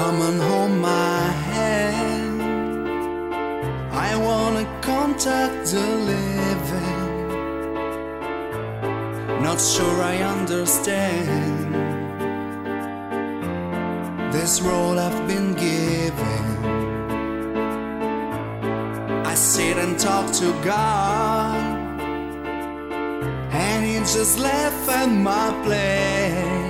Come and hold my hand. I wanna contact the living. Not sure I understand this role I've been given. I sit and talk to God, and He just left at my place.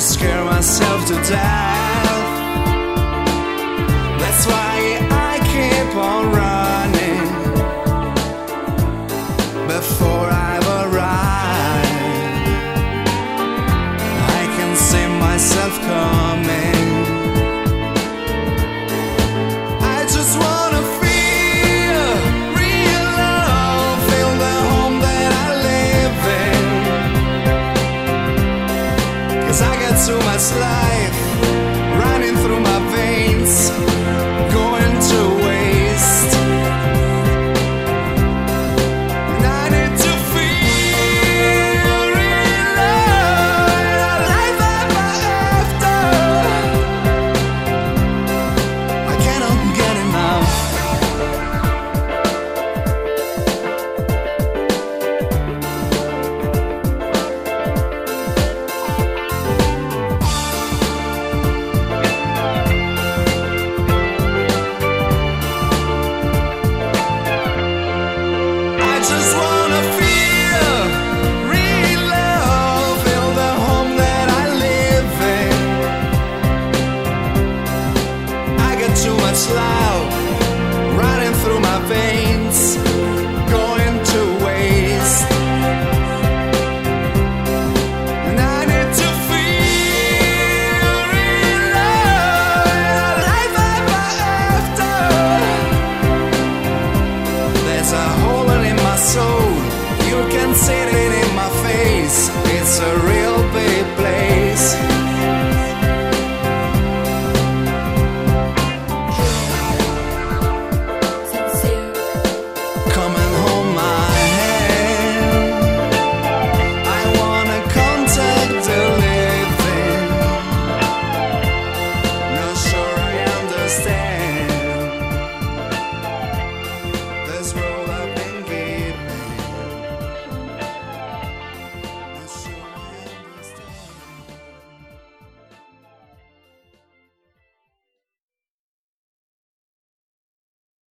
I scare myself to death. Too much life live Come